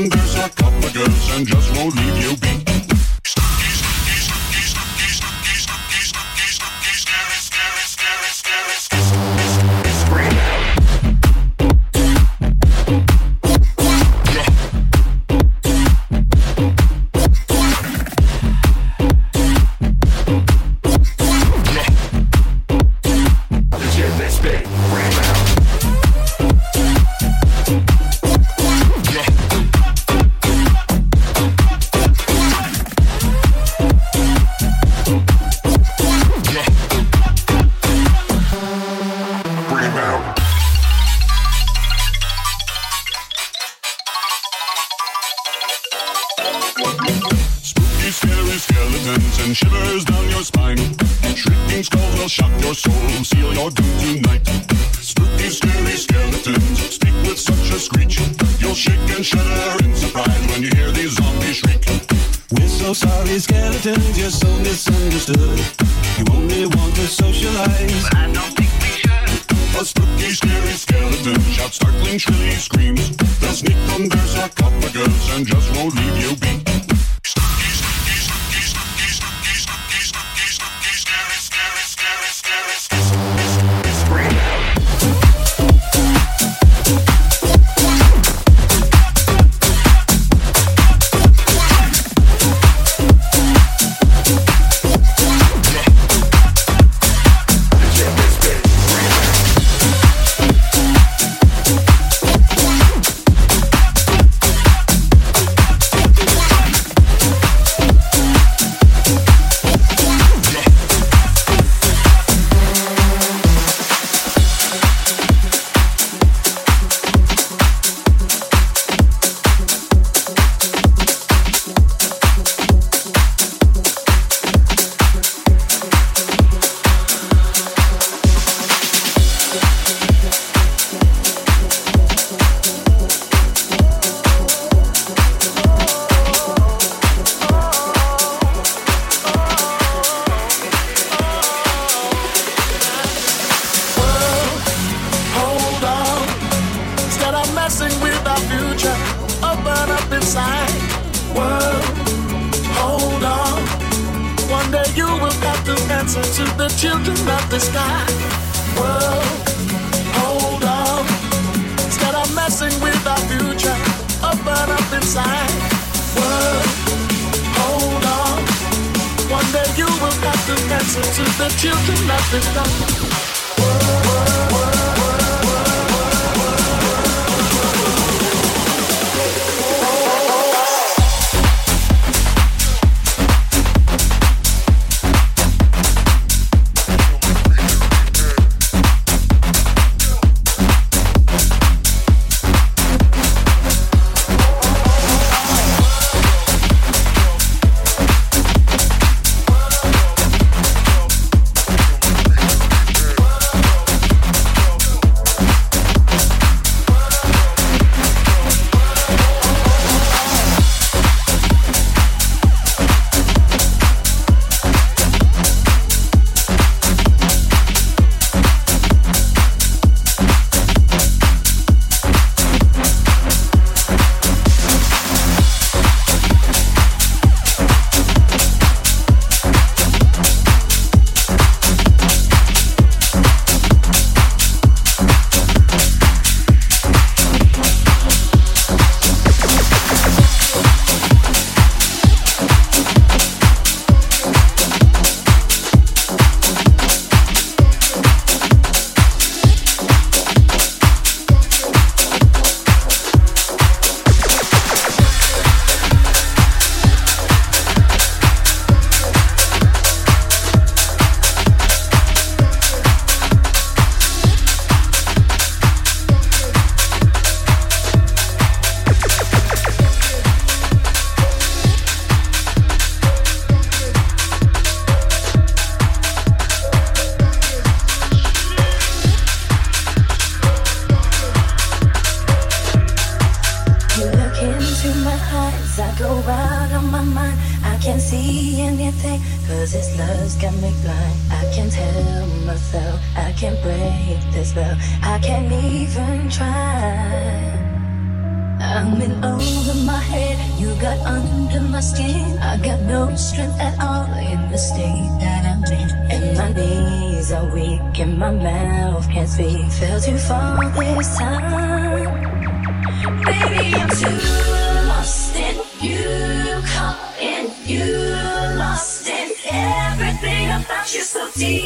Some girls are couple of girls and just won't leave you be. you're oh, so misunderstood. You only want to socialize. But I don't think we should. A spooky, scary skeleton shouts startling, chilly screams. They'll sneak from their sarcophagus and just won't leave you be. Scary, scary, scary, Scary, scary, scary, scary, scary, scary, scary.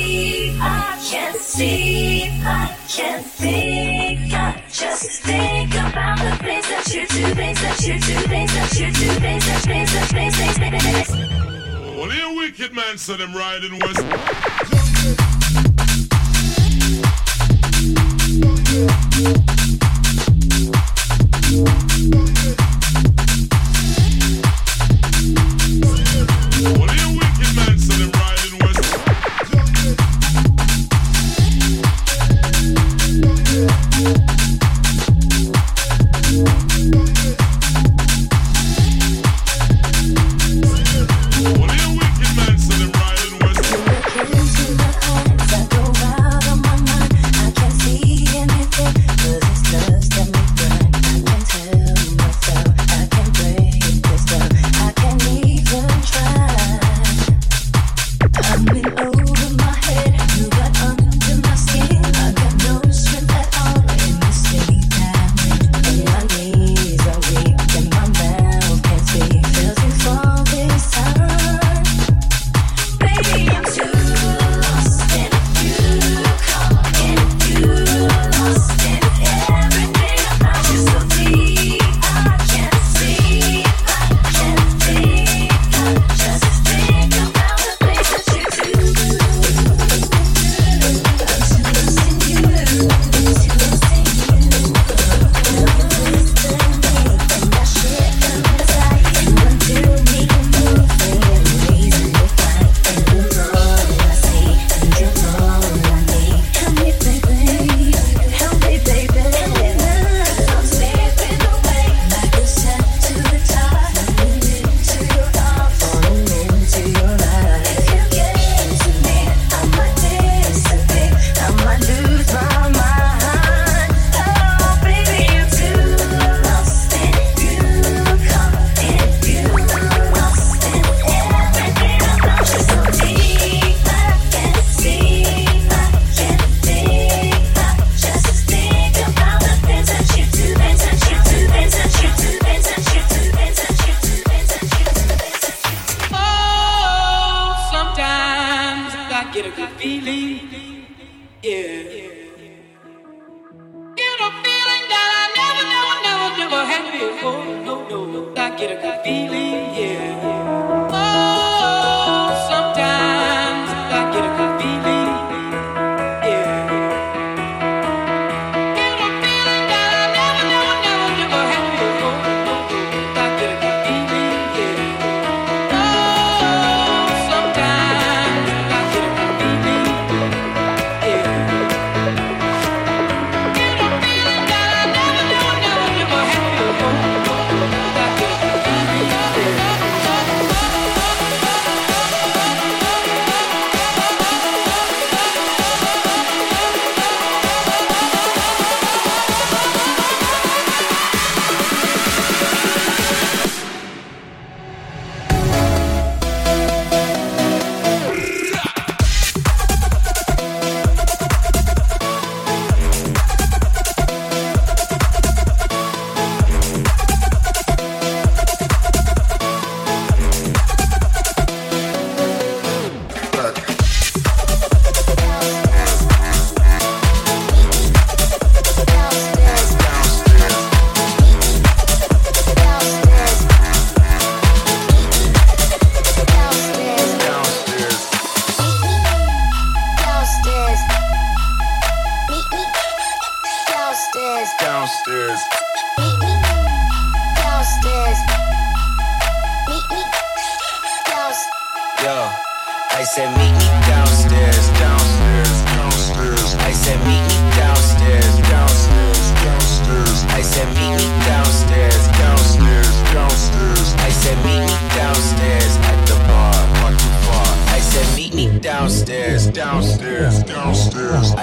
see, I can't see, I can't think. I just think about the things that you do, things that you do, things that you do, things that things that things things things things. What are you wicked man? So them riding west. Don't you? Don't?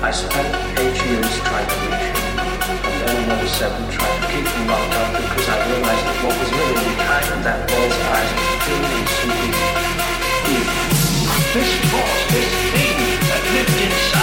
I spent eight years trying to reach him, and then another seven trying to keep him locked up because I realized that what was really behind that boy's eyes was really simply evil. This force, this thing that lived inside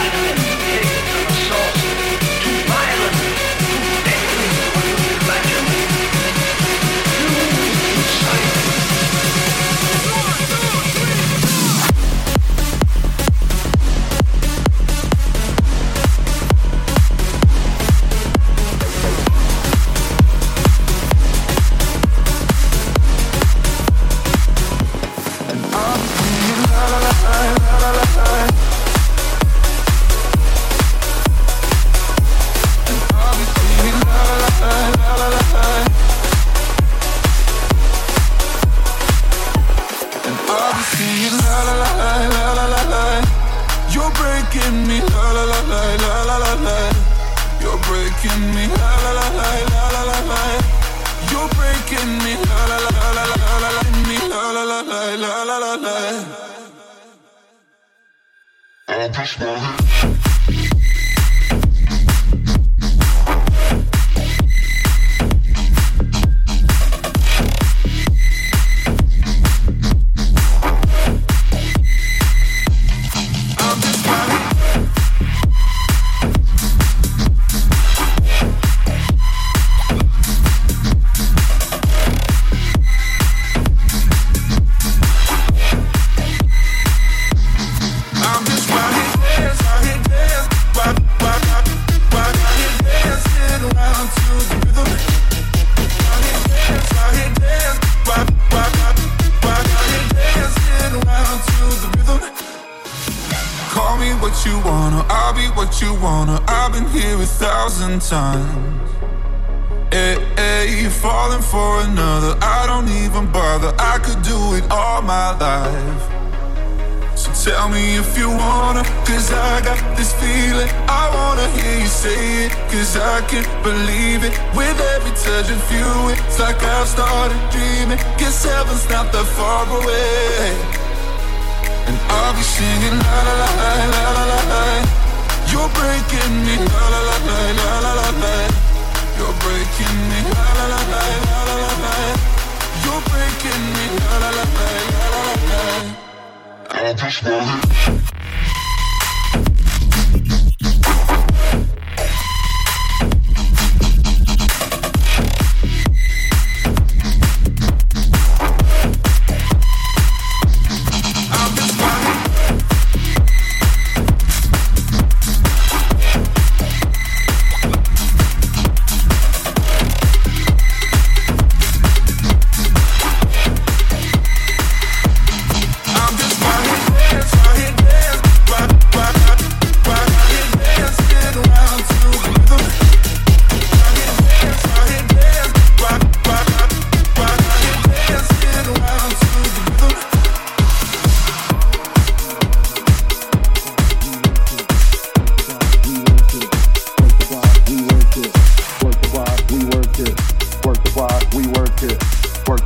Smash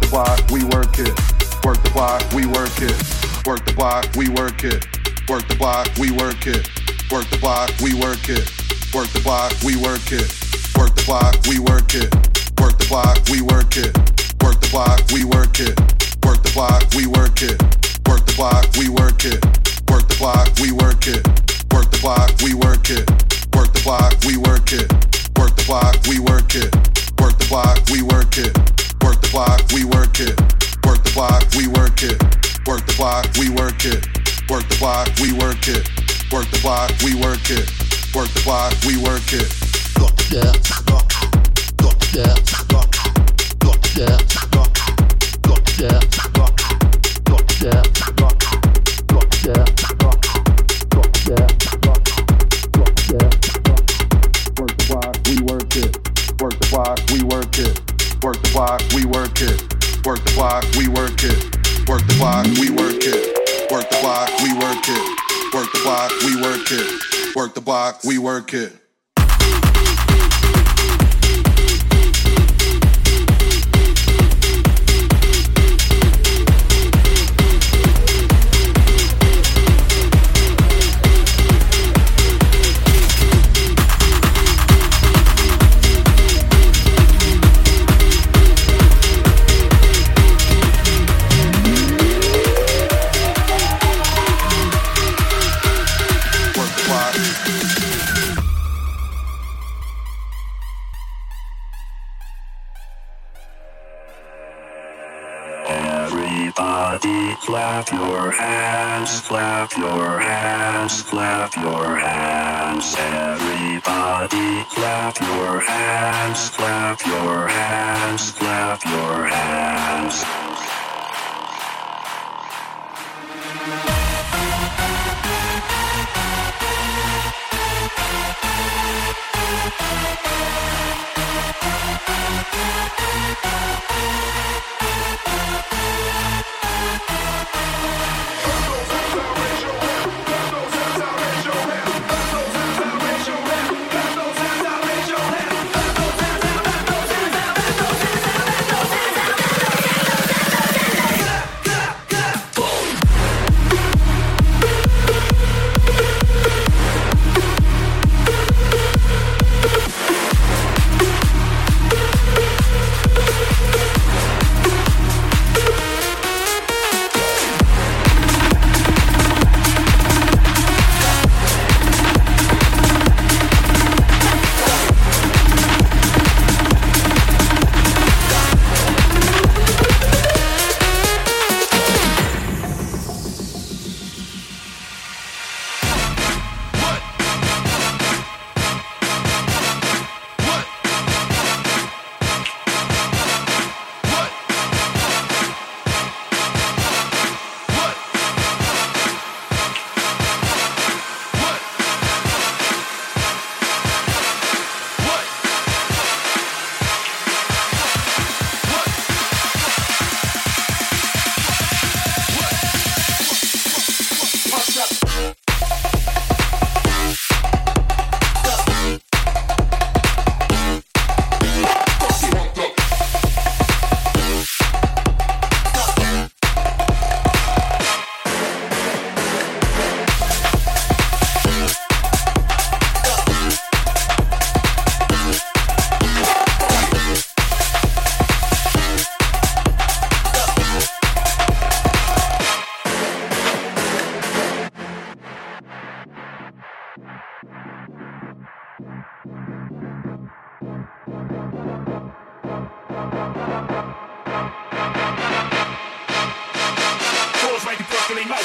block, we work it. Work the block, we work it. Work the block, we work it. Work the block, we work it. Work the block, we work it. Work the block, we work it. Work the block, we work it. Work the block, we work it. Work the block, we work it. Work the block, we work it. Work the block, we work it. Work the block, we work it. Work the block, we work it. Work the block, we work it. Work the block, we work it. Work the block, we work it the block, we work it. Work the block, we work it. Work the block, we work it. Work the block, we work it. Work the block, we work it. Work the block, we work it. Got the dirt, got the dirt, got the dirt, got the dirt, got the dirt. we work it. Work the block, we work it. Work the block, we work it. clap your hands, clap your hands, clap your hands. Everybody clap your hands, clap your hands, clap your hands.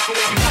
That's what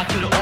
back to the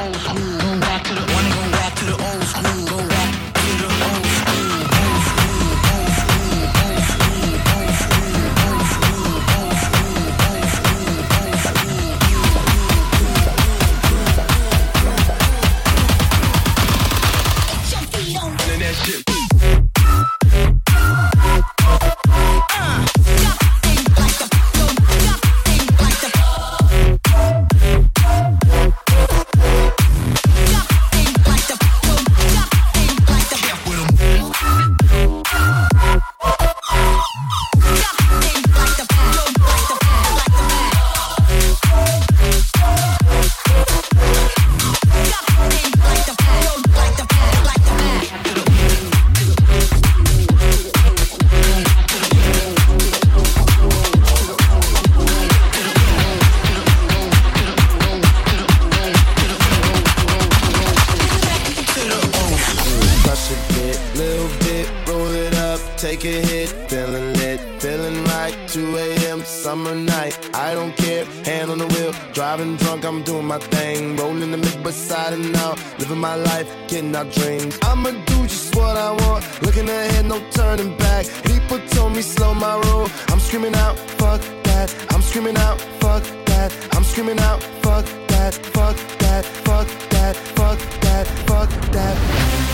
little bit, roll it up, take a hit, feeling lit, feeling right. 2 a.m. summer night, I don't care, hand on the wheel, driving drunk, I'm doing my thing, rolling the mid beside and out, living my life, getting our dreams. I'ma do just what I want, looking ahead, no turning back. People told me slow my roll, I'm screaming out, fuck that, I'm screaming out, fuck that, I'm screaming out, fuck that, fuck that, fuck that, fuck that, fuck that.